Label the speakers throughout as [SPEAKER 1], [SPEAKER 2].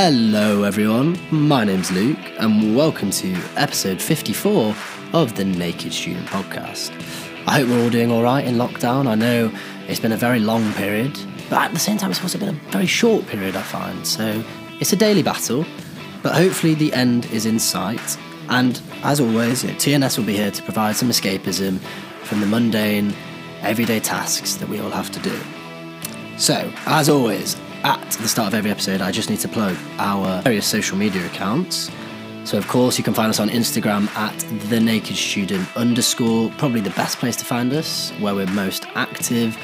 [SPEAKER 1] Hello, everyone. My name's Luke, and welcome to episode 54 of the Naked Student Podcast. I hope we're all doing all right in lockdown. I know it's been a very long period, but at the same time, it's also been a very short period, I find. So it's a daily battle, but hopefully the end is in sight. And as always, TNS will be here to provide some escapism from the mundane, everyday tasks that we all have to do. So, as always, at the start of every episode, I just need to plug our various social media accounts. So, of course, you can find us on Instagram at the Naked Student underscore, probably the best place to find us, where we're most active.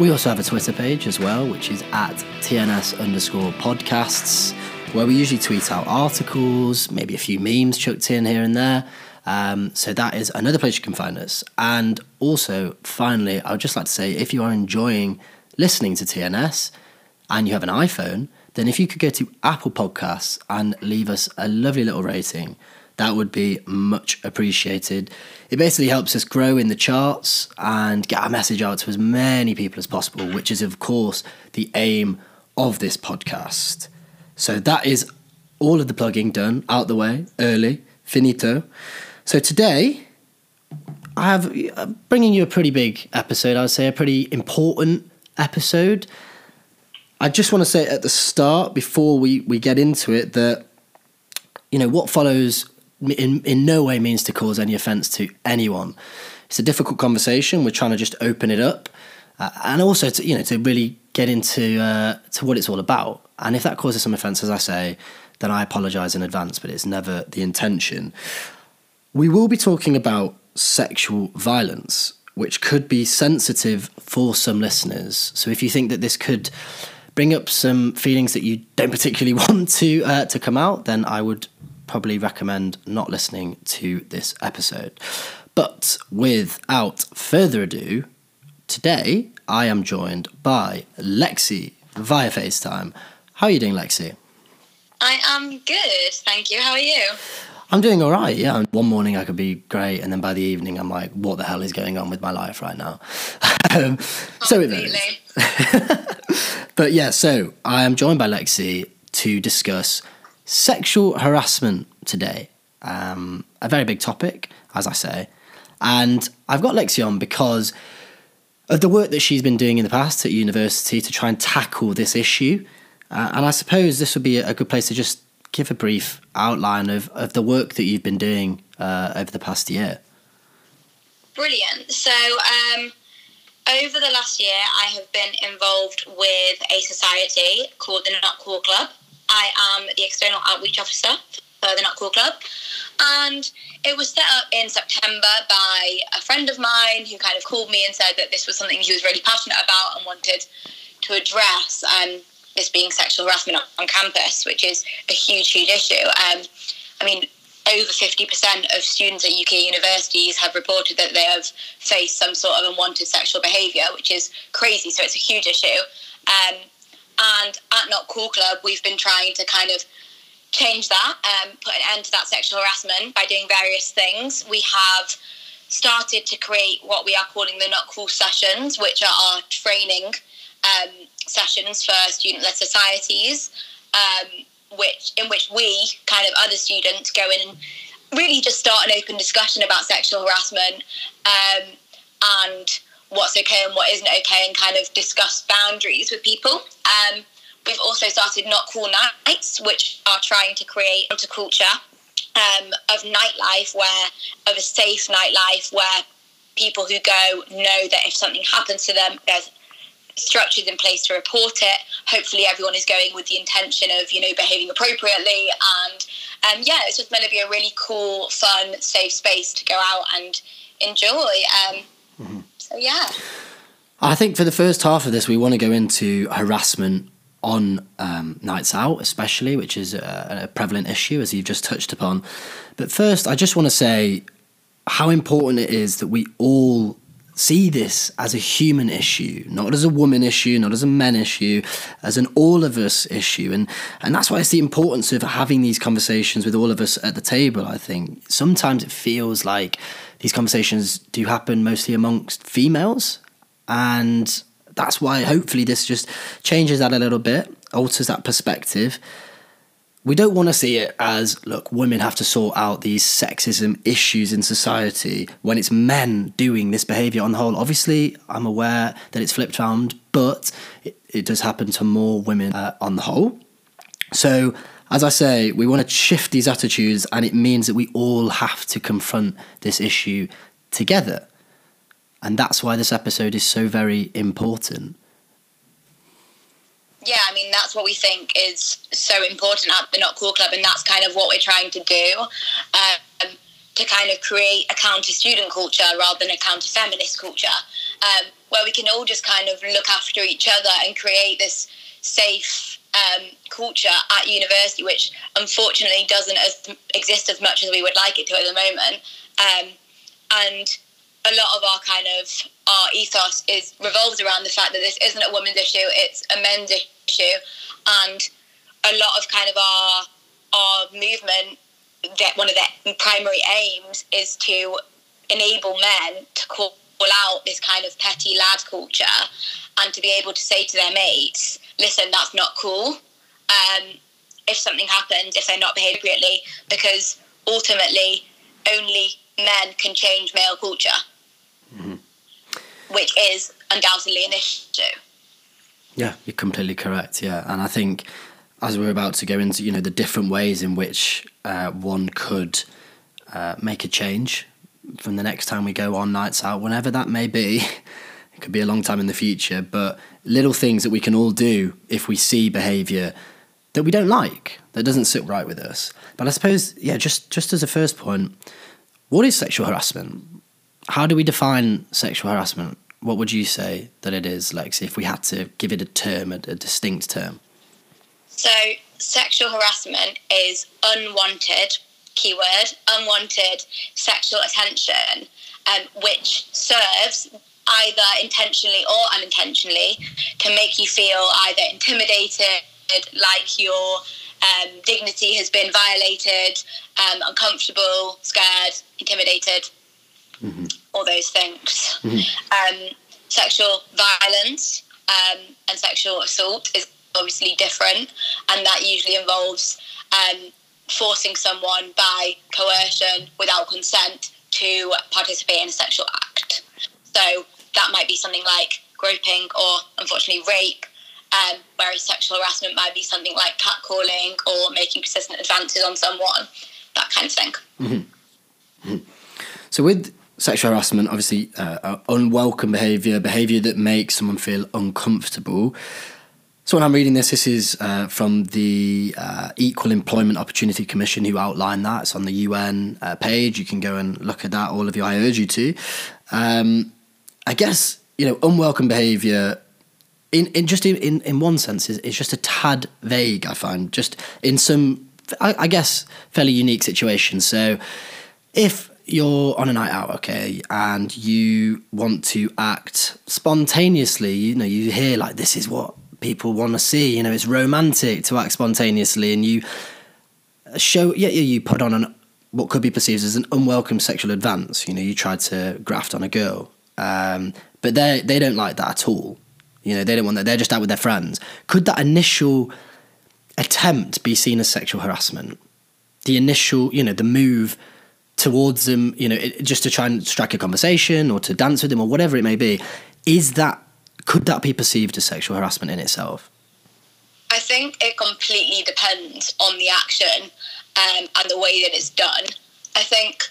[SPEAKER 1] We also have a Twitter page as well, which is at TNS underscore podcasts, where we usually tweet out articles, maybe a few memes chucked in here and there. Um, so that is another place you can find us. And also, finally, I would just like to say if you are enjoying listening to TNS and you have an iPhone, then if you could go to Apple Podcasts and leave us a lovely little rating, that would be much appreciated. It basically helps us grow in the charts and get our message out to as many people as possible, which is, of course, the aim of this podcast. So that is all of the plugging done out the way early, finito. So today, I have uh, bringing you a pretty big episode. I would say a pretty important episode. I just want to say at the start, before we, we get into it, that you know what follows in in no way means to cause any offence to anyone. It's a difficult conversation. We're trying to just open it up, uh, and also to you know to really get into uh, to what it's all about. And if that causes some offence, as I say, then I apologise in advance. But it's never the intention. We will be talking about sexual violence, which could be sensitive for some listeners. So if you think that this could bring up some feelings that you don't particularly want to uh, to come out, then I would probably recommend not listening to this episode. But without further ado, today I am joined by Lexi via FaceTime. How are you doing, Lexi?
[SPEAKER 2] I am good, thank you. How are you?
[SPEAKER 1] I'm doing all right. Yeah, one morning I could be great, and then by the evening I'm like, what the hell is going on with my life right now? um, so it varies. but yeah, so I am joined by Lexi to discuss sexual harassment today. Um, a very big topic, as I say, and I've got Lexi on because of the work that she's been doing in the past at university to try and tackle this issue. Uh, and I suppose this would be a good place to just give a brief outline of, of the work that you've been doing uh, over the past year.
[SPEAKER 2] Brilliant. So, um, over the last year, I have been involved with a society called the Not Cool Club. I am the external outreach officer for the Not Cool Club. And it was set up in September by a friend of mine who kind of called me and said that this was something he was really passionate about and wanted to address. Um, this being sexual harassment on campus, which is a huge, huge issue. Um, I mean, over 50% of students at UK universities have reported that they have faced some sort of unwanted sexual behaviour, which is crazy. So it's a huge issue. Um, and at Not Cool Club, we've been trying to kind of change that, um, put an end to that sexual harassment by doing various things. We have started to create what we are calling the Not Cool sessions, which are our training um, sessions for student-led societies, um, which in which we kind of other students go in and really just start an open discussion about sexual harassment um, and what's okay and what isn't okay, and kind of discuss boundaries with people. Um, we've also started Not Cool Nights, which are trying to create a culture um, of nightlife, where of a safe nightlife, where people who go know that if something happens to them, there's structures in place to report it. Hopefully, everyone is going with the intention of you know behaving appropriately, and um, yeah, it's just meant to be a really cool, fun, safe space to go out and enjoy. Um, mm-hmm. So yeah.
[SPEAKER 1] I think for the first half of this, we want to go into harassment on um, nights out, especially, which is a, a prevalent issue, as you've just touched upon. But first, I just want to say how important it is that we all see this as a human issue, not as a woman issue, not as a men issue, as an all of us issue. And and that's why it's the importance of having these conversations with all of us at the table, I think. Sometimes it feels like these conversations do happen mostly amongst females. And that's why hopefully this just changes that a little bit, alters that perspective. We don't want to see it as look, women have to sort out these sexism issues in society when it's men doing this behavior on the whole. Obviously, I'm aware that it's flipped around, but it, it does happen to more women uh, on the whole. So, as I say, we want to shift these attitudes, and it means that we all have to confront this issue together. And that's why this episode is so very important
[SPEAKER 2] mean, that's what we think is so important at the Not Cool Club, and that's kind of what we're trying to do um, to kind of create a counter student culture rather than a counter feminist culture, um, where we can all just kind of look after each other and create this safe um, culture at university, which unfortunately doesn't as, exist as much as we would like it to at the moment. Um, and a lot of our kind of our ethos is revolves around the fact that this isn't a woman's issue; it's a men's issue, and a lot of kind of our our movement that one of their primary aims is to enable men to call out this kind of petty lad culture and to be able to say to their mates, listen, that's not cool. Um, if something happens, if they're not behaving appropriately, because ultimately only men can change male culture mm-hmm. which is undoubtedly an issue.
[SPEAKER 1] Yeah, you're completely correct. Yeah, and I think as we're about to go into, you know, the different ways in which uh, one could uh, make a change from the next time we go on nights out, whenever that may be. it could be a long time in the future, but little things that we can all do if we see behaviour that we don't like, that doesn't sit right with us. But I suppose, yeah, just just as a first point, what is sexual harassment? How do we define sexual harassment? What would you say that it is, Lexi, if we had to give it a term, a, a distinct term?
[SPEAKER 2] So, sexual harassment is unwanted, keyword, unwanted sexual attention, um, which serves either intentionally or unintentionally to make you feel either intimidated, like your um, dignity has been violated, um, uncomfortable, scared, intimidated, mm-hmm. all those things. Mm-hmm. Um, sexual violence um, and sexual assault is obviously different, and that usually involves um, forcing someone by coercion without consent to participate in a sexual act. So that might be something like groping or, unfortunately, rape. Um, whereas sexual harassment might be something like catcalling or making persistent advances on someone, that kind of thing.
[SPEAKER 1] Mm-hmm. mm-hmm. So, with sexual harassment, obviously, uh, unwelcome behaviour, behaviour that makes someone feel uncomfortable. So when I'm reading this, this is uh, from the uh, Equal Employment Opportunity Commission who outlined that. It's on the UN uh, page. You can go and look at that. All of you, I urge you to. Um, I guess you know unwelcome behaviour. In, in just in, in, one sense is, is just a tad vague I find just in some I, I guess fairly unique situations so if you're on a night out, okay, and you want to act spontaneously, you know, you hear like this is what people want to see, you know, it's romantic to act spontaneously, and you show, yeah, yeah, you put on an what could be perceived as an unwelcome sexual advance. You know, you tried to graft on a girl, um, but they they don't like that at all. You know, they don't want that. They're just out with their friends. Could that initial attempt be seen as sexual harassment? The initial, you know, the move towards them, you know, it, just to try and strike a conversation or to dance with them or whatever it may be, is that could that be perceived as sexual harassment in itself?
[SPEAKER 2] I think it completely depends on the action um, and the way that it's done. I think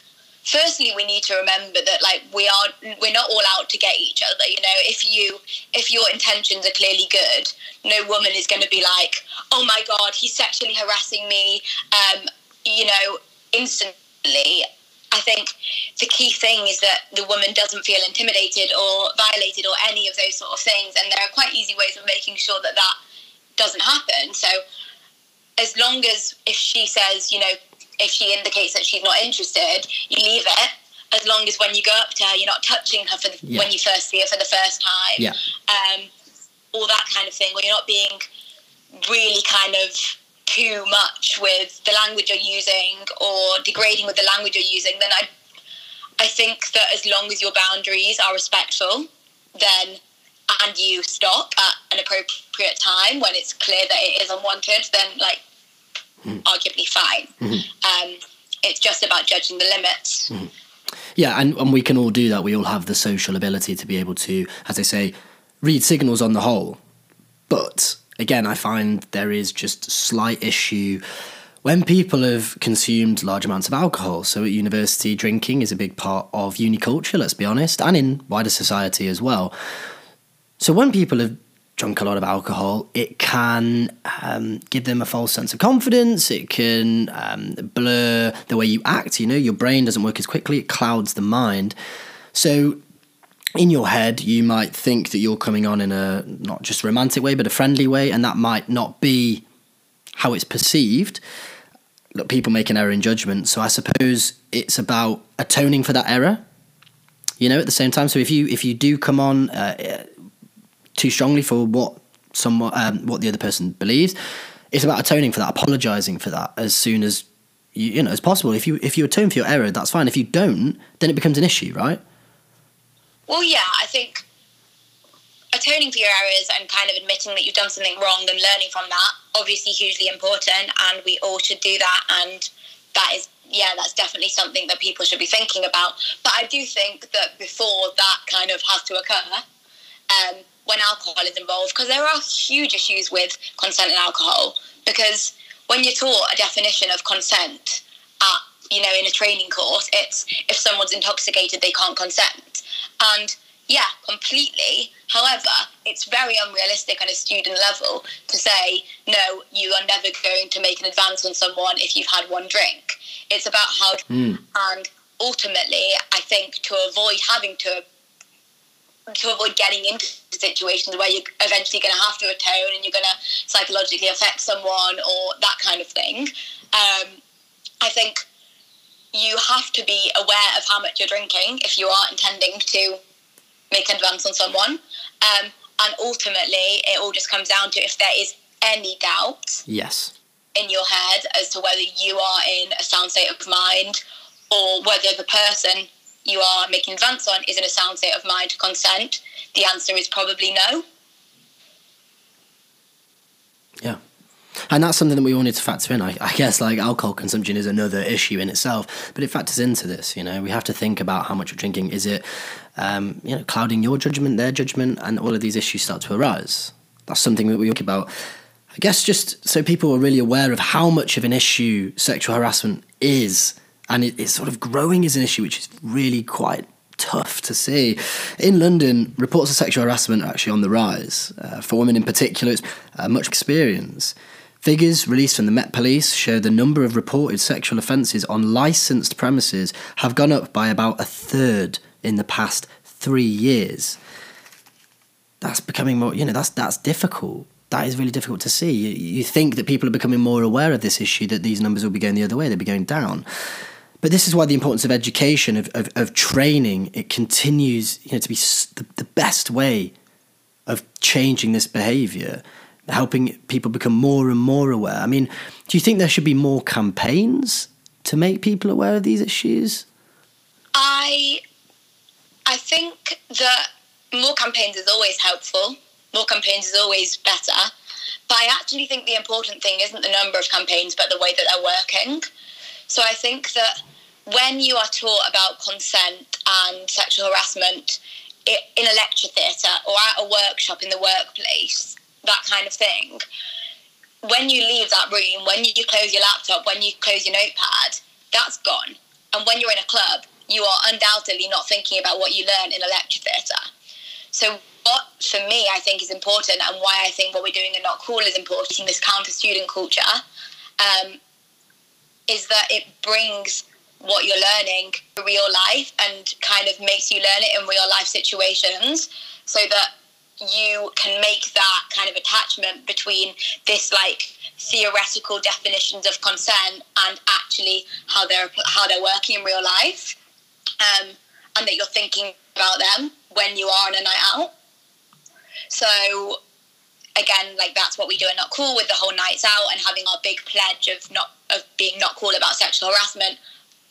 [SPEAKER 2] firstly we need to remember that like we are we're not all out to get each other you know if you if your intentions are clearly good no woman is going to be like oh my god he's sexually harassing me um, you know instantly I think the key thing is that the woman doesn't feel intimidated or violated or any of those sort of things. And there are quite easy ways of making sure that that doesn't happen. So, as long as if she says, you know, if she indicates that she's not interested, you leave it. As long as when you go up to her, you're not touching her for the, yeah. when you first see her for the first time,
[SPEAKER 1] yeah.
[SPEAKER 2] um, all that kind of thing, or you're not being really kind of too much with the language you're using or degrading with the language you're using, then I, I think that as long as your boundaries are respectful, then and you stop at an appropriate time when it's clear that it is unwanted, then like mm. arguably fine. Mm-hmm. Um, it's just about judging the limits.
[SPEAKER 1] Mm. Yeah, and, and we can all do that. We all have the social ability to be able to, as I say, read signals on the whole. But again, I find there is just a slight issue when people have consumed large amounts of alcohol. So at university, drinking is a big part of uni culture, let's be honest, and in wider society as well. So when people have drunk a lot of alcohol, it can um, give them a false sense of confidence. It can um, blur the way you act. You know, your brain doesn't work as quickly. It clouds the mind. So in your head, you might think that you're coming on in a not just romantic way, but a friendly way, and that might not be how it's perceived. Look, people make an error in judgment. So I suppose it's about atoning for that error. You know, at the same time. So if you if you do come on uh, too strongly for what someone um, what the other person believes. It's about atoning for that, apologizing for that as soon as you, you know as possible. If you if you atone for your error, that's fine. If you don't, then it becomes an issue, right?
[SPEAKER 2] Well, yeah, I think atoning for your errors and kind of admitting that you've done something wrong and learning from that obviously hugely important, and we all should do that. And that is yeah, that's definitely something that people should be thinking about. But I do think that before that kind of has to occur, um, when alcohol is involved because there are huge issues with consent and alcohol because when you're taught a definition of consent you know in a training course it's if someone's intoxicated they can't consent and yeah completely however it's very unrealistic on a student level to say no you are never going to make an advance on someone if you've had one drink it's about how mm. and ultimately i think to avoid having to to avoid getting into situations where you're eventually going to have to atone and you're going to psychologically affect someone or that kind of thing. Um, I think you have to be aware of how much you're drinking if you are intending to make an advance on someone. Um, and ultimately, it all just comes down to if there is any doubt.
[SPEAKER 1] Yes.
[SPEAKER 2] In your head as to whether you are in a sound state of mind or whether the person you are making advance on is in a sound state of mind to consent, the answer is probably no.
[SPEAKER 1] Yeah. And that's something that we all need to factor in. I, I, guess like alcohol consumption is another issue in itself, but it factors into this. You know, we have to think about how much we're drinking. Is it, um, you know, clouding your judgment, their judgment, and all of these issues start to arise. That's something that we talk about. I guess just so people are really aware of how much of an issue sexual harassment is and it, it's sort of growing as an issue, which is really quite tough to see. In London, reports of sexual harassment are actually on the rise. Uh, for women in particular, it's uh, much experience. Figures released from the Met Police show the number of reported sexual offences on licensed premises have gone up by about a third in the past three years. That's becoming more, you know, that's that's difficult. That is really difficult to see. You, you think that people are becoming more aware of this issue, that these numbers will be going the other way, they'll be going down. But this is why the importance of education, of, of, of training, it continues you know, to be the, the best way of changing this behaviour, helping people become more and more aware. I mean, do you think there should be more campaigns to make people aware of these issues?
[SPEAKER 2] I I think that more campaigns is always helpful. More campaigns is always better. But I actually think the important thing isn't the number of campaigns, but the way that they're working. So I think that when you are taught about consent and sexual harassment in a lecture theatre or at a workshop in the workplace, that kind of thing, when you leave that room, when you close your laptop, when you close your notepad, that's gone. And when you're in a club, you are undoubtedly not thinking about what you learn in a lecture theatre. So, what for me I think is important, and why I think what we're doing in Not Cool is important, in this counter student culture, um, is that it brings what you're learning to real life and kind of makes you learn it in real life situations so that you can make that kind of attachment between this like theoretical definitions of consent and actually how they're how they're working in real life um, and that you're thinking about them when you are on a night out so again, like that's what we do at Not Cool with the whole nights out and having our big pledge of not of being not cool about sexual harassment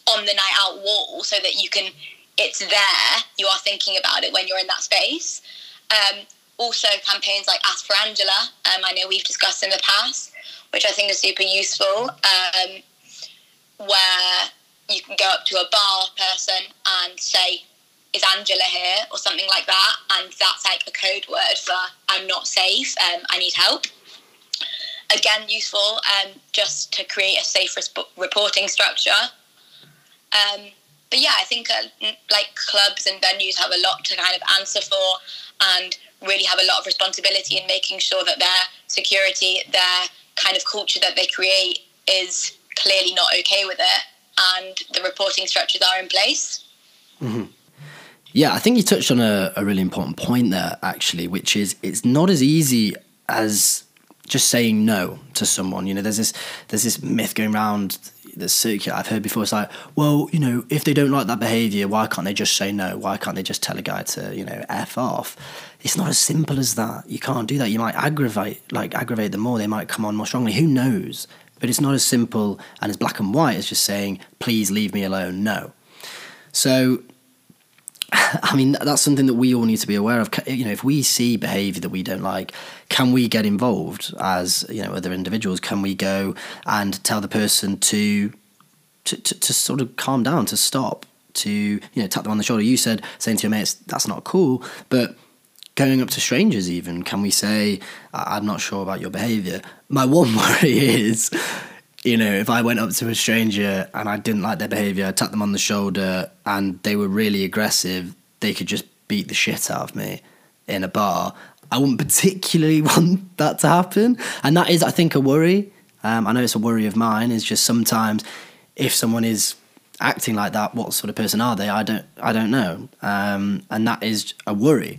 [SPEAKER 2] on the night out wall, so that you can it's there. You are thinking about it when you're in that space. Um, also campaigns like Ask for Angela, um, I know we've discussed in the past, which I think is super useful, um, where you can go up to a bar person and say, is Angela here or something like that, and that's like a code word for I'm not safe, um, I need help. Again, useful um, just to create a safe reporting structure. Um, but yeah, I think uh, like clubs and venues have a lot to kind of answer for and really have a lot of responsibility in making sure that their security, their kind of culture that they create is clearly not okay with it and the reporting structures are in place.
[SPEAKER 1] Mm-hmm. Yeah, I think you touched on a, a really important point there, actually, which is it's not as easy as just saying no to someone. You know, there's this there's this myth going around the circuit I've heard before. It's like, well, you know, if they don't like that behaviour, why can't they just say no? Why can't they just tell a guy to, you know, f off? It's not as simple as that. You can't do that. You might aggravate, like aggravate them more. They might come on more strongly. Who knows? But it's not as simple and as black and white as just saying, please leave me alone. No. So I mean, that's something that we all need to be aware of. You know, if we see behaviour that we don't like, can we get involved as you know other individuals? Can we go and tell the person to to, to, to sort of calm down, to stop, to you know tap them on the shoulder? You said saying to your mates that's not cool, but going up to strangers even can we say i'm not sure about your behavior my one worry is you know, if I went up to a stranger and I didn't like their behavior, I tapped them on the shoulder and they were really aggressive, they could just beat the shit out of me in a bar. I wouldn't particularly want that to happen. And that is, I think, a worry. Um, I know it's a worry of mine, is just sometimes if someone is acting like that, what sort of person are they? I don't, I don't know. Um, and that is a worry.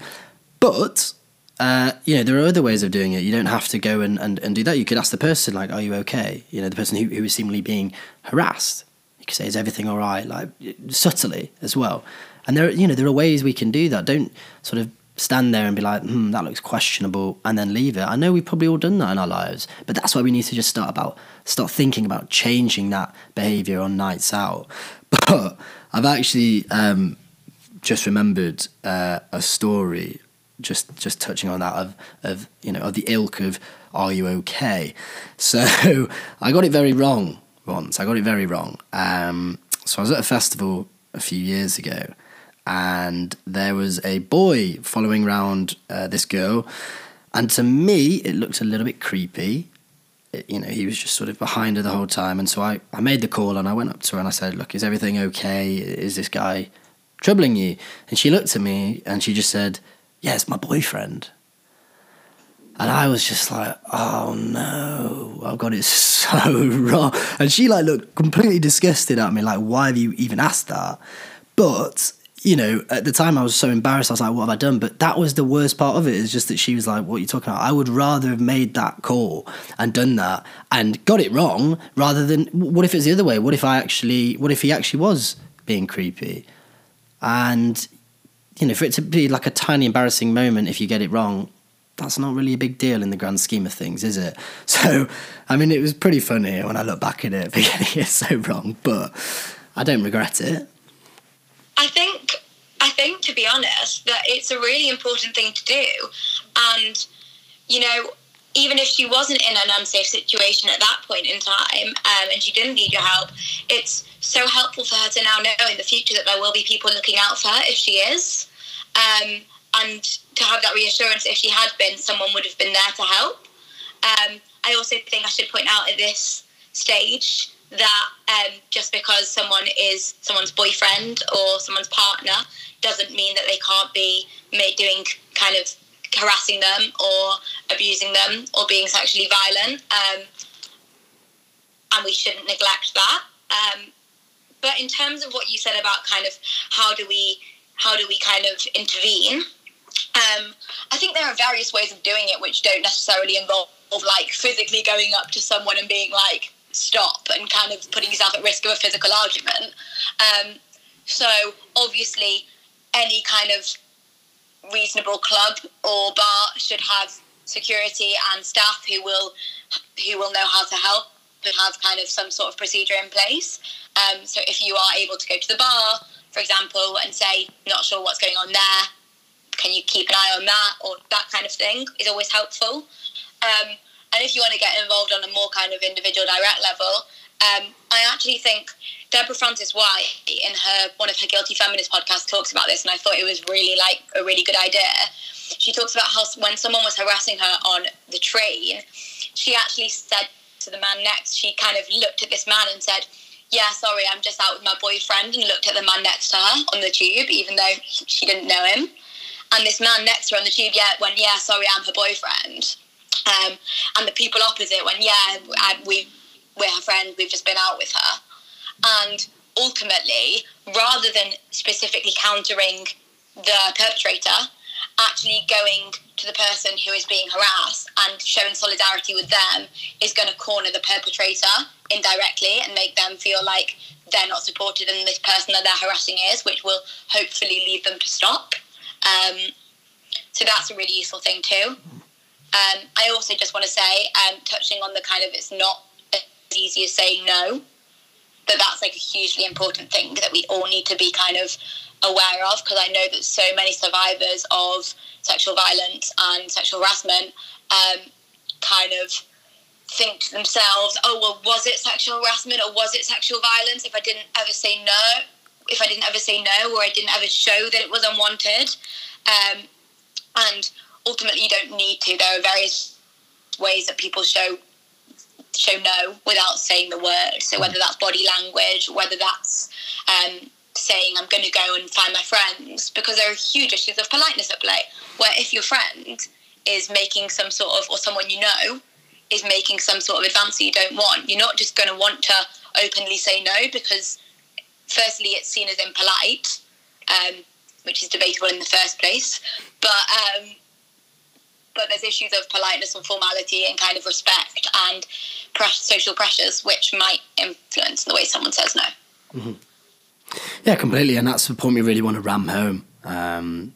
[SPEAKER 1] But uh, you know, there are other ways of doing it. You don't have to go and, and, and do that. You could ask the person, like, are you okay? You know, the person who, who is seemingly being harassed. You could say, is everything all right? Like, subtly as well. And there, you know, there are ways we can do that. Don't sort of stand there and be like, hmm, that looks questionable, and then leave it. I know we've probably all done that in our lives, but that's why we need to just start about start thinking about changing that behaviour on nights out. But I've actually um, just remembered uh, a story just just touching on that of of you know of the ilk of are you okay? So I got it very wrong once. I got it very wrong. Um, so I was at a festival a few years ago, and there was a boy following around uh, this girl, and to me it looked a little bit creepy. It, you know, he was just sort of behind her the whole time, and so I, I made the call and I went up to her and I said, "Look, is everything okay? Is this guy troubling you?" And she looked at me and she just said yeah, it's my boyfriend. And I was just like, oh no, I've got it so wrong. And she like looked completely disgusted at me, like, why have you even asked that? But, you know, at the time I was so embarrassed, I was like, what have I done? But that was the worst part of it, is just that she was like, what are you talking about? I would rather have made that call and done that and got it wrong rather than, what if it's the other way? What if I actually, what if he actually was being creepy? And you know, for it to be like a tiny embarrassing moment if you get it wrong, that's not really a big deal in the grand scheme of things, is it? So, I mean, it was pretty funny when I look back at it for getting it so wrong, but I don't regret it.
[SPEAKER 2] I think, I think to be honest, that it's a really important thing to do, and you know, even if she wasn't in an unsafe situation at that point in time um, and she didn't need your help, it's so helpful for her to now know in the future that there will be people looking out for her if she is. Um, and to have that reassurance, if she had been, someone would have been there to help. Um, I also think I should point out at this stage that um, just because someone is someone's boyfriend or someone's partner doesn't mean that they can't be doing kind of harassing them or abusing them or being sexually violent. Um, and we shouldn't neglect that. Um, but in terms of what you said about kind of how do we how do we kind of intervene? Um, I think there are various ways of doing it which don't necessarily involve like physically going up to someone and being like stop and kind of putting yourself at risk of a physical argument. Um, so obviously, any kind of reasonable club or bar should have security and staff who will who will know how to help and have kind of some sort of procedure in place. Um, so if you are able to go to the bar, for example, and say not sure what's going on there, can you keep an eye on that or that kind of thing is always helpful. Um, and if you want to get involved on a more kind of individual direct level, um, I actually think Deborah Frances-White in her one of her Guilty Feminist podcasts talks about this, and I thought it was really like a really good idea. She talks about how when someone was harassing her on the train, she actually said to the man next, she kind of looked at this man and said, yeah, sorry, I'm just out with my boyfriend, and looked at the man next to her on the tube, even though she didn't know him. And this man next to her on the tube, yeah, went, yeah, sorry, I'm her boyfriend. Um, and the people opposite went, yeah, I, we, we're her friend, we've just been out with her. And ultimately, rather than specifically countering the perpetrator, actually going to the person who is being harassed and showing solidarity with them is going to corner the perpetrator indirectly and make them feel like they're not supported and this person that they're harassing is, which will hopefully lead them to stop. Um, so that's a really useful thing too. Um, I also just want to say, um, touching on the kind of it's not as easy as saying no, that that's like a hugely important thing that we all need to be kind of aware of because I know that so many survivors of sexual violence and sexual harassment um, kind of think to themselves, oh, well, was it sexual harassment or was it sexual violence if I didn't ever say no? If I didn't ever say no or I didn't ever show that it was unwanted. Um, and ultimately, you don't need to. There are various ways that people show show no without saying the word. So whether that's body language, whether that's um, saying I'm going to go and find my friends, because there are huge issues of politeness at play. Where if your friend is making some sort of, or someone you know is making some sort of advance that you don't want, you're not just going to want to openly say no because, firstly, it's seen as impolite, um, which is debatable in the first place. But um, but there's issues of politeness and formality and kind of respect and social pressures which might influence the way someone says no.
[SPEAKER 1] Mm-hmm. Yeah, completely, and that's the point we really want to ram home. Um,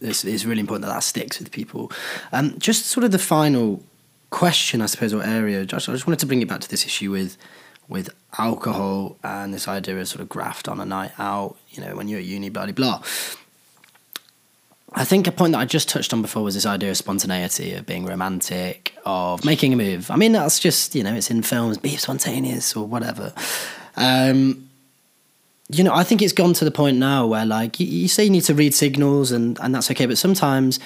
[SPEAKER 1] it's, it's really important that that sticks with people. Um, just sort of the final question, I suppose, or area, Josh. I just wanted to bring it back to this issue with with alcohol and this idea of sort of graft on a night out. You know, when you're at uni, blah blah blah. I think a point that I just touched on before was this idea of spontaneity, of being romantic, of making a move. I mean, that's just, you know, it's in films, be spontaneous or whatever. Um, you know, I think it's gone to the point now where, like, you, you say you need to read signals and, and that's okay, but sometimes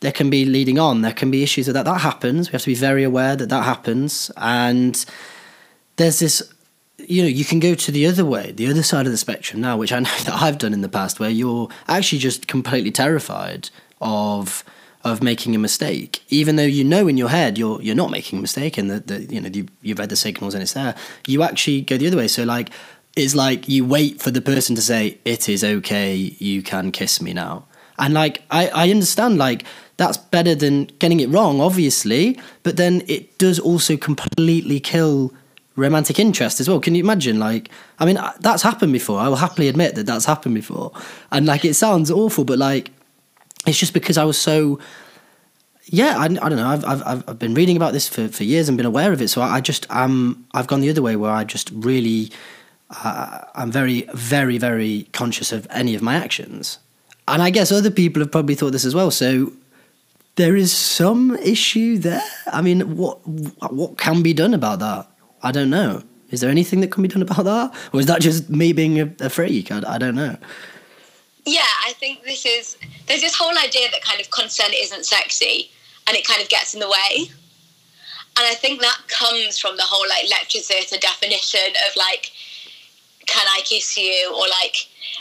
[SPEAKER 1] there can be leading on, there can be issues with that. That happens. We have to be very aware that that happens. And there's this you know, you can go to the other way, the other side of the spectrum now, which I know that I've done in the past, where you're actually just completely terrified of of making a mistake, even though you know in your head you're you're not making a mistake, and that you know you, you've read the signals and it's there. You actually go the other way. So like, it's like you wait for the person to say it is okay, you can kiss me now, and like I I understand like that's better than getting it wrong, obviously, but then it does also completely kill romantic interest as well. Can you imagine? Like, I mean, that's happened before. I will happily admit that that's happened before. And like, it sounds awful, but like, it's just because I was so. Yeah, I, I don't know. I've, I've I've been reading about this for, for years and been aware of it. So I, I just um I've gone the other way where I just really uh, I'm very very very conscious of any of my actions, and I guess other people have probably thought this as well. So there is some issue there. I mean, what what can be done about that? I don't know. Is there anything that can be done about that? Or is that just me being a, a freak? I, I don't know.
[SPEAKER 2] Yeah, I think this is. There's this whole idea that kind of consent isn't sexy and it kind of gets in the way. And I think that comes from the whole like lecture theatre definition of like, can I kiss you? Or like,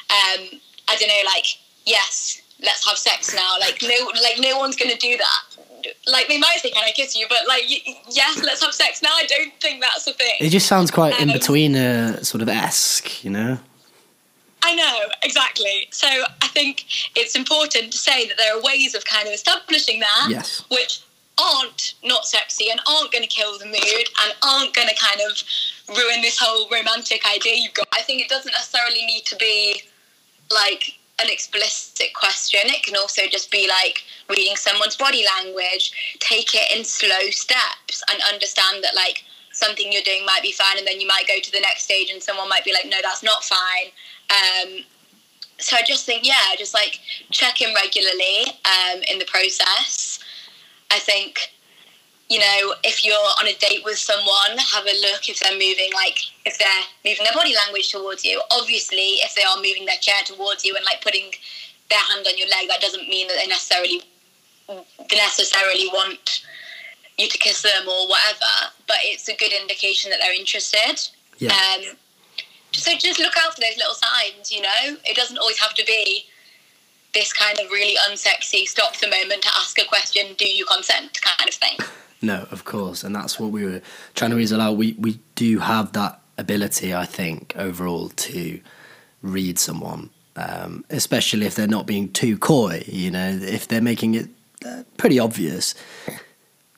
[SPEAKER 2] um, I don't know, like, yes, let's have sex now. Like no, like no one's gonna do that. Like they might say, "Can I kiss you?" But like, yes, let's have sex now. I don't think that's a thing.
[SPEAKER 1] It just sounds quite um, in between, a sort of esque, you know.
[SPEAKER 2] I know exactly. So I think it's important to say that there are ways of kind of establishing that,
[SPEAKER 1] yes.
[SPEAKER 2] which aren't not sexy and aren't going to kill the mood and aren't going to kind of ruin this whole romantic idea you've got. I think it doesn't necessarily need to be like an explicit question. It can also just be like reading someone's body language, take it in slow steps and understand that like something you're doing might be fine and then you might go to the next stage and someone might be like, no, that's not fine. Um, so I just think, yeah, just like check in regularly um, in the process. I think, you know, if you're on a date with someone, have a look if they're moving, like if they're moving their body language towards you. Obviously, if they are moving their chair towards you and like putting their hand on your leg, that doesn't mean that they necessarily necessarily want you to kiss them or whatever. But it's a good indication that they're interested.
[SPEAKER 1] Yeah.
[SPEAKER 2] Um, so just look out for those little signs. You know, it doesn't always have to be this kind of really unsexy stop the moment to ask a question. Do you consent? Kind of thing.
[SPEAKER 1] No, of course, and that's what we were trying to reason out. We we do have that ability, I think, overall to read someone, um, especially if they're not being too coy. You know, if they're making it uh, pretty obvious,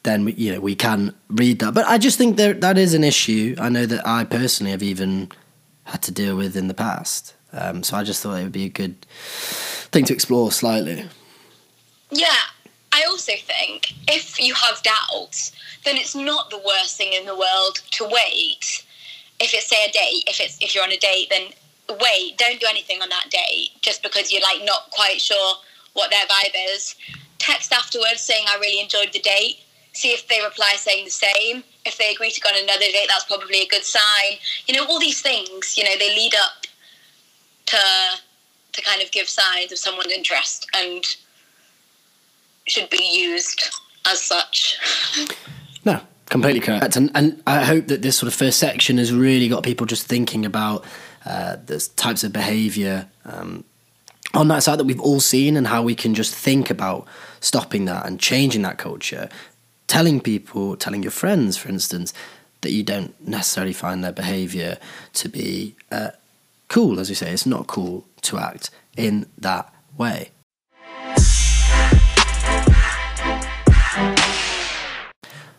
[SPEAKER 1] then we, you know we can read that. But I just think that that is an issue. I know that I personally have even had to deal with in the past. Um, so I just thought it would be a good thing to explore slightly.
[SPEAKER 2] Yeah, I also think if you have doubts, then it's not the worst thing in the world to wait. If it's say a date, if it's if you're on a date, then wait. Don't do anything on that date just because you're like not quite sure what their vibe is. Text afterwards saying I really enjoyed the date. See if they reply saying the same. If they agree to go on another date, that's probably a good sign. You know, all these things. You know, they lead up to to kind of give signs of someone's interest and should be used as such.
[SPEAKER 1] No, completely correct. And, and I hope that this sort of first section has really got people just thinking about uh, the types of behaviour um, on that side that we've all seen and how we can just think about stopping that and changing that culture. Telling people, telling your friends, for instance, that you don't necessarily find their behaviour to be uh, cool, as we say. It's not cool to act in that way.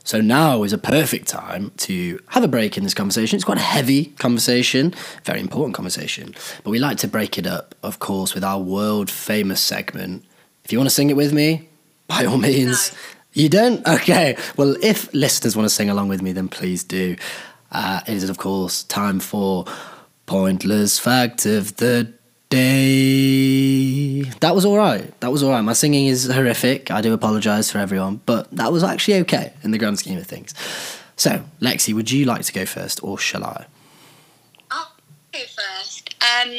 [SPEAKER 1] So now is a perfect time to have a break in this conversation. It's quite a heavy conversation, very important conversation, but we like to break it up, of course, with our world famous segment. If you want to sing it with me, by all means.
[SPEAKER 2] No.
[SPEAKER 1] You don't? Okay. Well, if listeners want to sing along with me, then please do. Uh, it is, of course, time for Pointless Fact of the Day. That was all right. That was all right. My singing is horrific. I do apologise for everyone, but that was actually okay in the grand scheme of things. So, Lexi, would you like to go first, or shall I?
[SPEAKER 2] I'll go first. Um,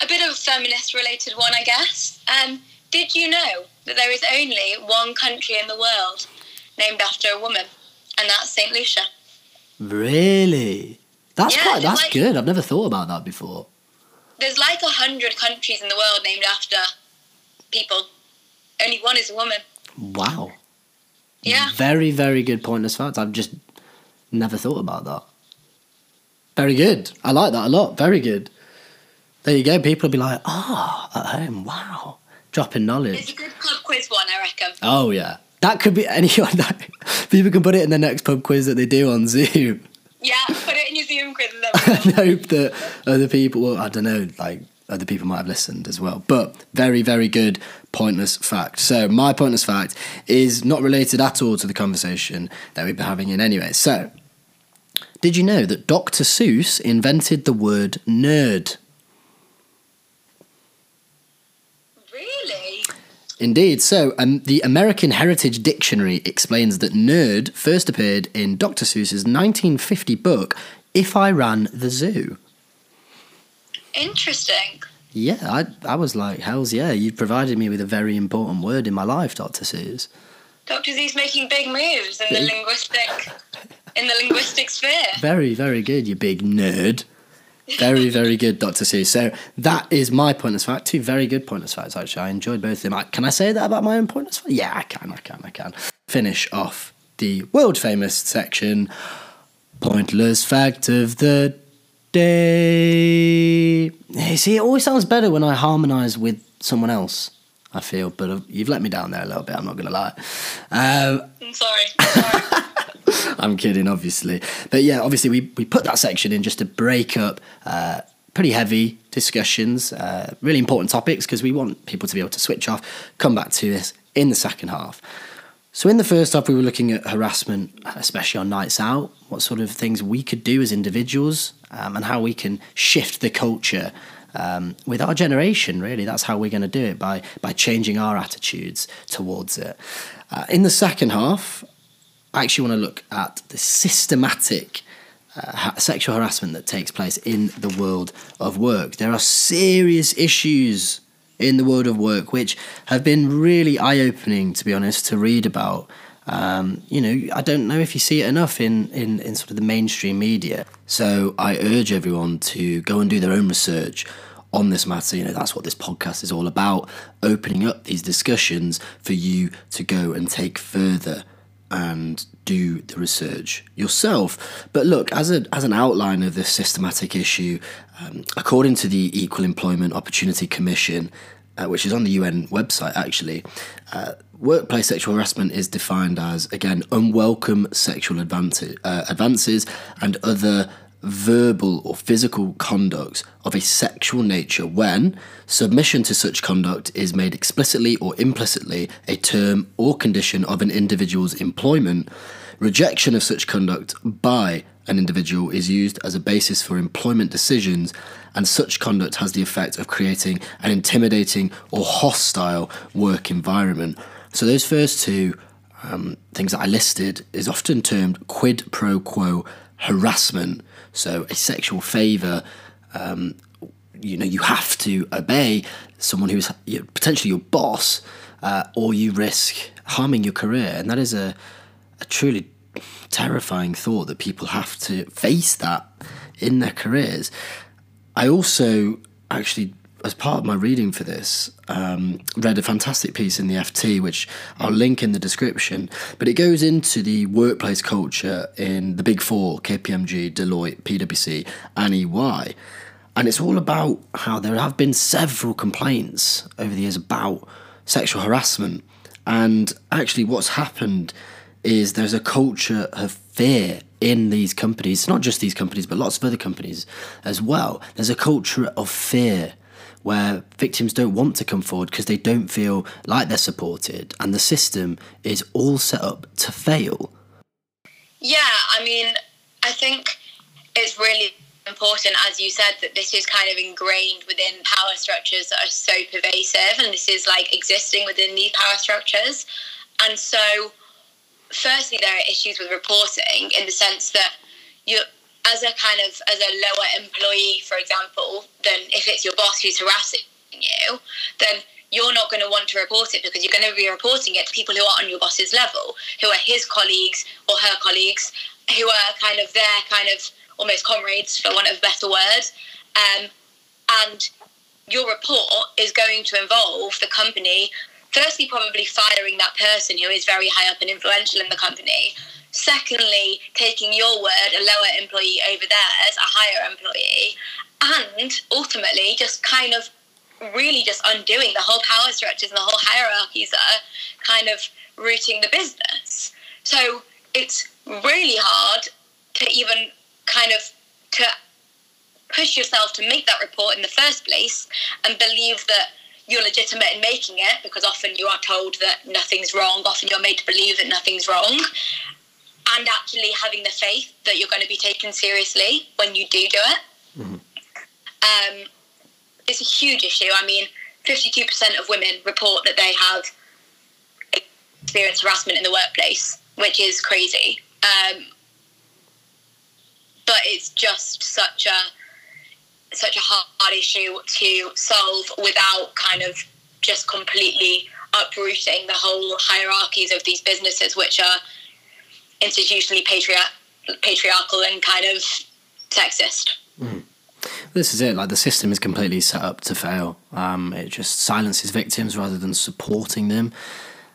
[SPEAKER 2] a bit of a feminist related one, I guess. Um, did you know that there is only one country in the world named after a woman, and that's St. Lucia?
[SPEAKER 1] Really? That's
[SPEAKER 2] Yeah,
[SPEAKER 1] quite. That's
[SPEAKER 2] like-
[SPEAKER 1] good. I've never thought about that before.
[SPEAKER 2] There's like a hundred countries in the world named after people. Only one is a woman.
[SPEAKER 1] Wow.
[SPEAKER 2] Yeah.
[SPEAKER 1] Very, very good point pointless fact. I've just never thought about that. Very good. I like that a lot. Very good. There you go. People will be like, ah, at home. Wow. Dropping knowledge.
[SPEAKER 2] It's a good pub quiz one, I reckon.
[SPEAKER 1] Oh, yeah. That could be anyone. That, people can put it in the next pub quiz that they do on Zoom.
[SPEAKER 2] Yeah, and
[SPEAKER 1] hope that other people, well, I don't know, like other people might have listened as well. But very, very good pointless fact. So, my pointless fact is not related at all to the conversation that we've been having in anyway. So, did you know that Dr. Seuss invented the word nerd?
[SPEAKER 2] Really?
[SPEAKER 1] Indeed. So, um, the American Heritage Dictionary explains that nerd first appeared in Dr. Seuss's 1950 book, If I Ran the Zoo.
[SPEAKER 2] Interesting.
[SPEAKER 1] Yeah, I, I was like, hell's yeah, you've provided me with a very important word in my life, Dr. Seuss.
[SPEAKER 2] Dr. Z's making big moves in the linguistic in the linguistic sphere.
[SPEAKER 1] Very, very good, you big nerd. Very, very good, Dr. Seuss. So that is my pointless fact. Two very good pointless facts, actually. I enjoyed both of them. I, can I say that about my own pointless fact? Yeah, I can, I can, I can. Finish off the world famous section. Pointless fact of the day. Hey, see, it always sounds better when I harmonise with someone else. I feel, but uh, you've let me down there a little bit. I'm not gonna lie. Um,
[SPEAKER 2] I'm sorry. sorry.
[SPEAKER 1] I'm kidding, obviously. But yeah, obviously, we, we put that section in just to break up uh, pretty heavy discussions, uh, really important topics, because we want people to be able to switch off, come back to this in the second half. So, in the first half, we were looking at harassment, especially on nights out, what sort of things we could do as individuals, um, and how we can shift the culture um, with our generation. Really, that's how we're going to do it by by changing our attitudes towards it. Uh, in the second half, I actually want to look at the systematic. Uh, sexual harassment that takes place in the world of work. There are serious issues in the world of work which have been really eye opening, to be honest, to read about. Um, you know, I don't know if you see it enough in, in, in sort of the mainstream media. So I urge everyone to go and do their own research on this matter. You know, that's what this podcast is all about opening up these discussions for you to go and take further and do the research yourself. But look, as a as an outline of this systematic issue, um, according to the Equal Employment Opportunity Commission, uh, which is on the UN website actually, uh, workplace sexual harassment is defined as again unwelcome sexual uh, advances and other verbal or physical conduct of a sexual nature when submission to such conduct is made explicitly or implicitly a term or condition of an individual's employment, rejection of such conduct by an individual is used as a basis for employment decisions, and such conduct has the effect of creating an intimidating or hostile work environment. So, those first two um, things that I listed is often termed quid pro quo harassment so a sexual favour, um, you know, you have to obey someone who's potentially your boss, uh, or you risk harming your career, and that is a, a truly terrifying thought that people have to face that in their careers. I also actually as part of my reading for this, um, read a fantastic piece in the FT, which I'll link in the description. But it goes into the workplace culture in the Big Four KPMG, Deloitte, PwC, and EY. And it's all about how there have been several complaints over the years about sexual harassment. And actually, what's happened is there's a culture of fear in these companies, not just these companies, but lots of other companies as well. There's a culture of fear where victims don't want to come forward because they don't feel like they're supported and the system is all set up to fail.
[SPEAKER 2] Yeah, I mean, I think it's really important, as you said, that this is kind of ingrained within power structures that are so pervasive and this is like existing within these power structures. And so, firstly, there are issues with reporting in the sense that you as a kind of as a lower employee, for example, than if it's your boss who's harassing you, then you're not going to want to report it because you're going to be reporting it to people who are on your boss's level, who are his colleagues or her colleagues, who are kind of their kind of almost comrades, for want of a better word. Um, and your report is going to involve the company, firstly, probably firing that person who is very high up and influential in the company, Secondly, taking your word, a lower employee over theirs, a higher employee, and ultimately just kind of really just undoing the whole power structures and the whole hierarchies that are kind of rooting the business. So it's really hard to even kind of to push yourself to make that report in the first place and believe that you're legitimate in making it because often you are told that nothing's wrong often you're made to believe that nothing's wrong and actually having the faith that you're going to be taken seriously when you do do it. Mm-hmm. Um, it's a huge issue. I mean, 52% of women report that they have experienced harassment in the workplace, which is crazy. Um, but it's just such a such a hard issue to solve without kind of just completely uprooting the whole hierarchies of these businesses, which are institutionally patriar- patriarchal and kind of sexist. Mm.
[SPEAKER 1] This is it. Like the system is completely set up to fail. Um, it just silences victims rather than supporting them.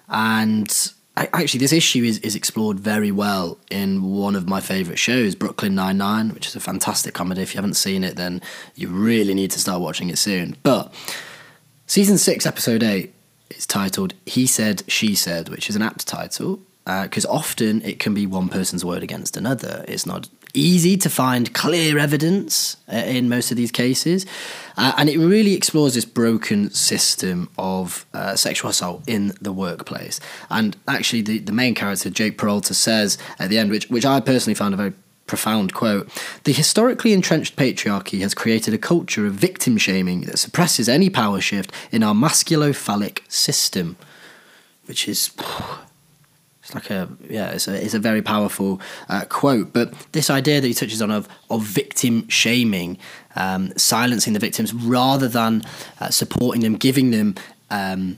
[SPEAKER 1] And actually, this issue is, is explored very well in one of my favourite shows, Brooklyn Nine Nine, which is a fantastic comedy. If you haven't seen it, then you really need to start watching it soon. But season six, episode eight, is titled "He Said, She Said," which is an apt title because uh, often it can be one person's word against another. It's not easy to find clear evidence uh, in most of these cases. Uh, and it really explores this broken system of uh, sexual assault in the workplace. And actually, the, the main character, Jake Peralta, says at the end, which, which I personally found a very profound quote. The historically entrenched patriarchy has created a culture of victim shaming that suppresses any power shift in our masculo-phallic system, which is. It's like a yeah, it's a it's a very powerful uh, quote. But this idea that he touches on of of victim shaming, um, silencing the victims rather than uh, supporting them, giving them um,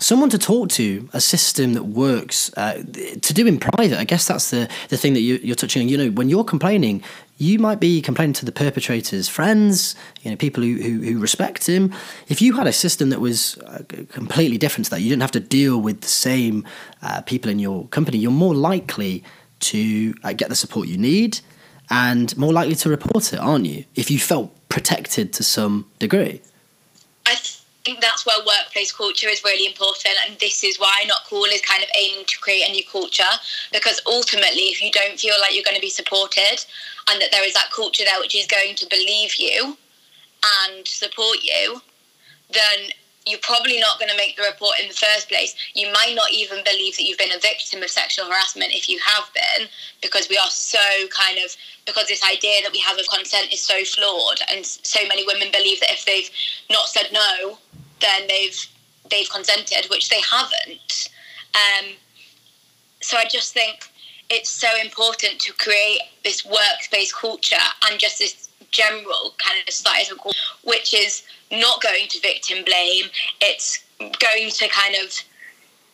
[SPEAKER 1] someone to talk to, a system that works uh, to do in private. I guess that's the the thing that you, are touching on. You know, when you're complaining, you might be complaining to the perpetrator's friends, you know, people who, who, who respect him. If you had a system that was uh, completely different to that, you didn't have to deal with the same uh, people in your company. You're more likely to uh, get the support you need and more likely to report it, aren't you? If you felt protected to some degree.
[SPEAKER 2] I think that's where workplace culture is really important and this is why not cool is kind of aiming to create a new culture because ultimately if you don't feel like you're going to be supported and that there is that culture there which is going to believe you and support you then you're probably not going to make the report in the first place. You might not even believe that you've been a victim of sexual harassment if you have been, because we are so kind of, because this idea that we have of consent is so flawed. And so many women believe that if they've not said no, then they've they've consented, which they haven't. Um, so I just think it's so important to create this workspace culture and just this general kind of societal which is not going to victim blame. It's going to kind of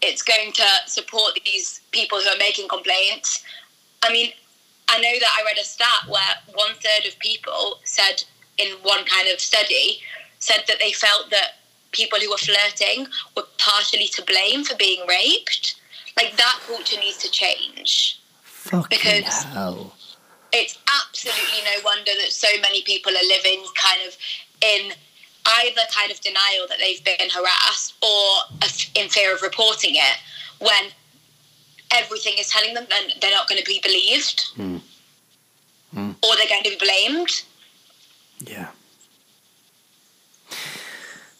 [SPEAKER 2] it's going to support these people who are making complaints. I mean, I know that I read a stat where one third of people said in one kind of study said that they felt that people who were flirting were partially to blame for being raped. Like that culture needs to change.
[SPEAKER 1] Fucking because hell.
[SPEAKER 2] it's absolutely no wonder that so many people are living kind of in either kind of denial that they've been harassed or in fear of reporting it when everything is telling them that they're not going to be believed
[SPEAKER 1] mm.
[SPEAKER 2] Mm. or they're going to be blamed.
[SPEAKER 1] Yeah.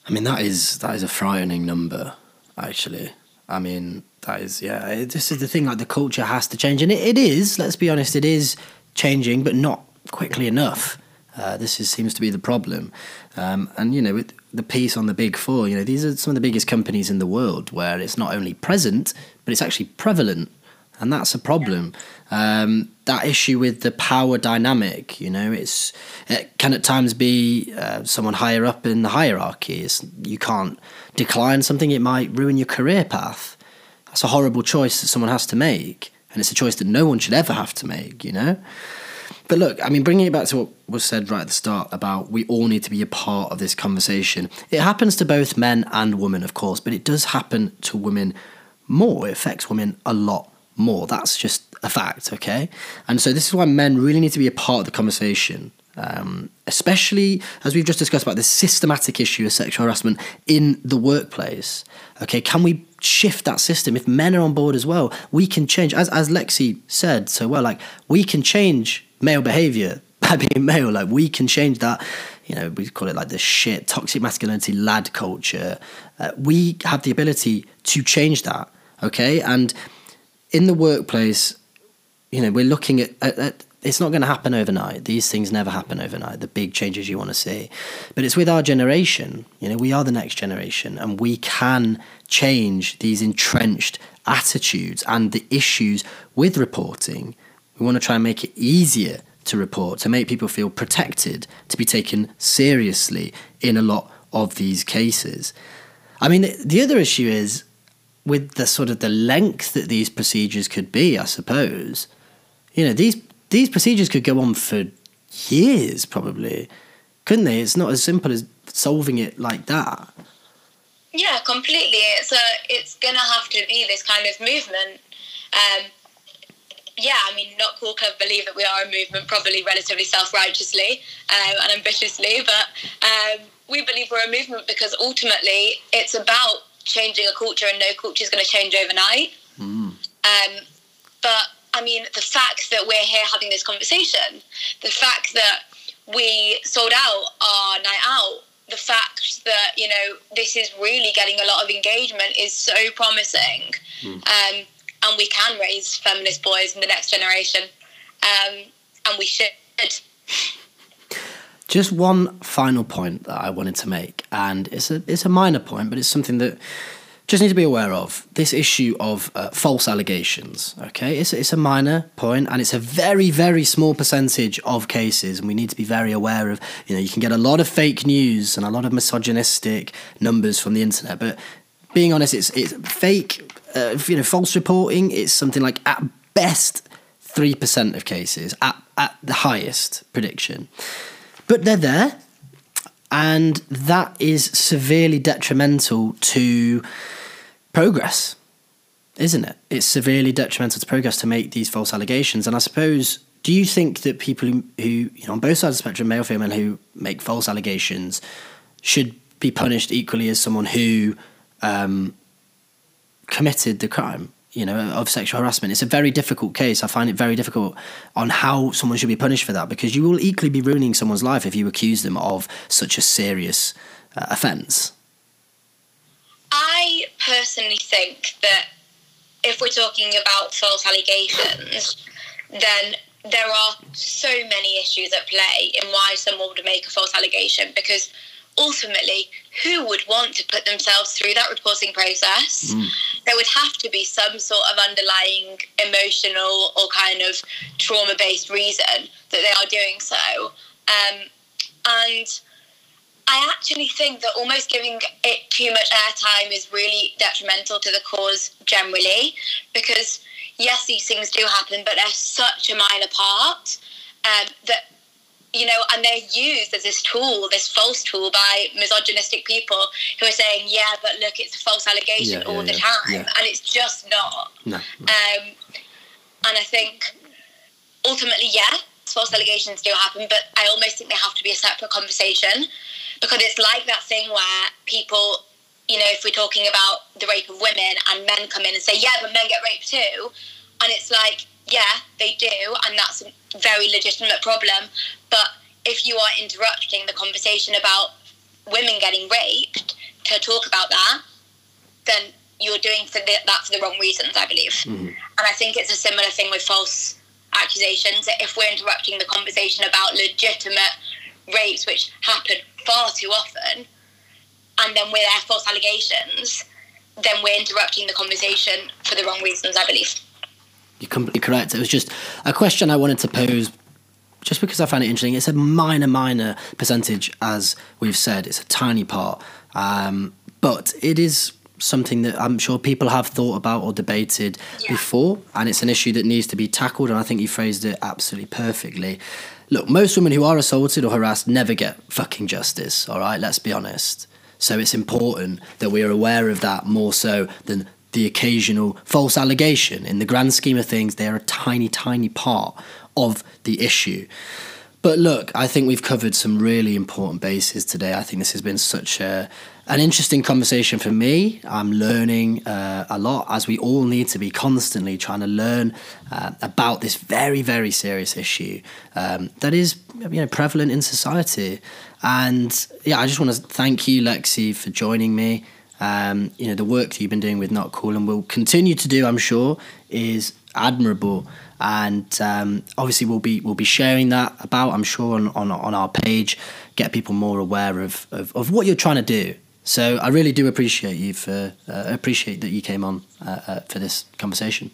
[SPEAKER 1] I mean that is that is a frightening number, actually. I mean that is yeah. This is the thing. Like the culture has to change, and it, it is. Let's be honest, it is changing, but not quickly enough. Uh, this is, seems to be the problem. Um, and, you know, with the piece on the big four, you know, these are some of the biggest companies in the world where it's not only present, but it's actually prevalent. And that's a problem. Um, that issue with the power dynamic, you know, it's it can at times be uh, someone higher up in the hierarchy. It's, you can't decline something; it might ruin your career path. That's a horrible choice that someone has to make, and it's a choice that no one should ever have to make. You know. But look, I mean, bringing it back to what was said right at the start about we all need to be a part of this conversation. It happens to both men and women, of course, but it does happen to women more. It affects women a lot more. That's just a fact, okay? And so this is why men really need to be a part of the conversation. Um, especially as we've just discussed about this systematic issue of sexual harassment in the workplace. Okay, can we shift that system? If men are on board as well, we can change. As as Lexi said so well, like we can change male behavior by being male. Like we can change that. You know, we call it like the shit toxic masculinity lad culture. Uh, we have the ability to change that. Okay, and in the workplace, you know, we're looking at, at, at it's not going to happen overnight. These things never happen overnight. The big changes you want to see, but it's with our generation. You know, we are the next generation, and we can change these entrenched attitudes and the issues with reporting we want to try and make it easier to report, to make people feel protected, to be taken seriously in a lot of these cases. I mean, the other issue is with the sort of the length that these procedures could be, I suppose. You know, these these procedures could go on for years, probably, couldn't they? It's not as simple as solving it like that.
[SPEAKER 2] Yeah, completely. It's a, it's gonna have to be this kind of movement. Yeah, I mean, Not Cool Club believe that we are a movement, probably relatively self righteously um, and ambitiously, but um, we believe we're a movement because ultimately it's about changing a culture, and no culture is going to change overnight.
[SPEAKER 1] Mm.
[SPEAKER 2] Um, but I mean, the fact that we're here having this conversation, the fact that we sold out our night out, the fact that you know this is really getting a lot of engagement is so promising.
[SPEAKER 1] Mm.
[SPEAKER 2] Um, and we can raise feminist boys in the next generation. Um, and we should.
[SPEAKER 1] Just one final point that I wanted to make, and it's a it's a minor point, but it's something that just need to be aware of this issue of uh, false allegations. Okay, it's it's a minor point, and it's a very very small percentage of cases, and we need to be very aware of. You know, you can get a lot of fake news and a lot of misogynistic numbers from the internet, but being honest, it's it's fake. Uh, you know, false reporting. It's something like at best three percent of cases, at at the highest prediction. But they're there, and that is severely detrimental to progress, isn't it? It's severely detrimental to progress to make these false allegations. And I suppose, do you think that people who, who you know, on both sides of the spectrum, male, female, who make false allegations, should be punished equally as someone who um, committed the crime? you know, of sexual harassment. It's a very difficult case. I find it very difficult on how someone should be punished for that because you will equally be ruining someone's life if you accuse them of such a serious uh, offence.
[SPEAKER 2] I personally think that if we're talking about false allegations, then there are so many issues at play in why someone would make a false allegation because ultimately, who would want to put themselves through that reporting process? Mm. There would have to be some sort of underlying emotional or kind of trauma based reason that they are doing so. Um, and I actually think that almost giving it too much airtime is really detrimental to the cause generally because, yes, these things do happen, but they're such a minor part um, that you know, and they're used as this tool, this false tool by misogynistic people who are saying, yeah, but look, it's a false allegation yeah, all yeah, the time. Yeah. And it's just not.
[SPEAKER 1] No,
[SPEAKER 2] no. Um, and I think ultimately, yeah, false allegations do happen, but I almost think they have to be a separate conversation because it's like that thing where people, you know, if we're talking about the rape of women and men come in and say, yeah, but men get raped too. And it's like, yeah, they do, and that's a very legitimate problem. But if you are interrupting the conversation about women getting raped to talk about that, then you're doing for the, that for the wrong reasons, I believe. Mm-hmm. And I think it's a similar thing with false accusations. If we're interrupting the conversation about legitimate rapes, which happen far too often, and then with their false allegations, then we're interrupting the conversation for the wrong reasons, I believe.
[SPEAKER 1] You're completely correct. It was just a question I wanted to pose just because I found it interesting. It's a minor, minor percentage, as we've said. It's a tiny part. Um, but it is something that I'm sure people have thought about or debated yeah. before, and it's an issue that needs to be tackled. And I think you phrased it absolutely perfectly. Look, most women who are assaulted or harassed never get fucking justice, all right? Let's be honest. So it's important that we are aware of that more so than the occasional false allegation. In the grand scheme of things, they're a tiny, tiny part of the issue. But look, I think we've covered some really important bases today. I think this has been such a, an interesting conversation for me. I'm learning uh, a lot, as we all need to be constantly trying to learn uh, about this very, very serious issue um, that is, you know, prevalent in society. And yeah, I just want to thank you, Lexi, for joining me. Um, you know, the work that you've been doing with Not Cool and will continue to do, I'm sure, is admirable. And um, obviously, we'll be we'll be sharing that about, I'm sure, on, on, on our page, get people more aware of, of, of, what you're trying to do. So I really do appreciate you for uh, appreciate that you came on uh, uh, for this conversation.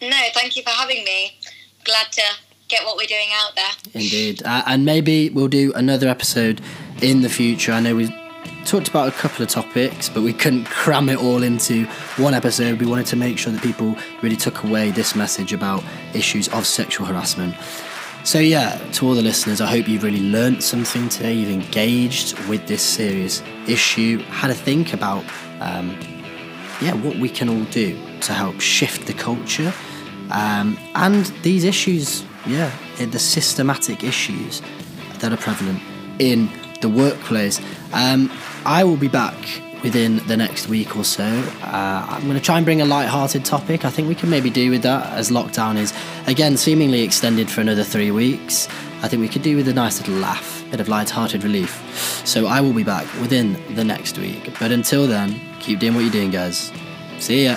[SPEAKER 2] No, thank you for having me. Glad to get what we're doing out there.
[SPEAKER 1] Indeed, uh, and maybe we'll do another episode in the future. I know we talked about a couple of topics, but we couldn't cram it all into one episode. We wanted to make sure that people really took away this message about issues of sexual harassment. So, yeah, to all the listeners, I hope you've really learnt something today. You've engaged with this serious issue, had a think about, um, yeah, what we can all do to help shift the culture. Um, and these issues, yeah, the systematic issues that are prevalent in the workplace. Um, I will be back within the next week or so. Uh, I'm going to try and bring a light-hearted topic. I think we can maybe do with that as lockdown is again seemingly extended for another three weeks. I think we could do with a nice little laugh, a bit of light-hearted relief. So I will be back within the next week. But until then, keep doing what you're doing, guys. See ya.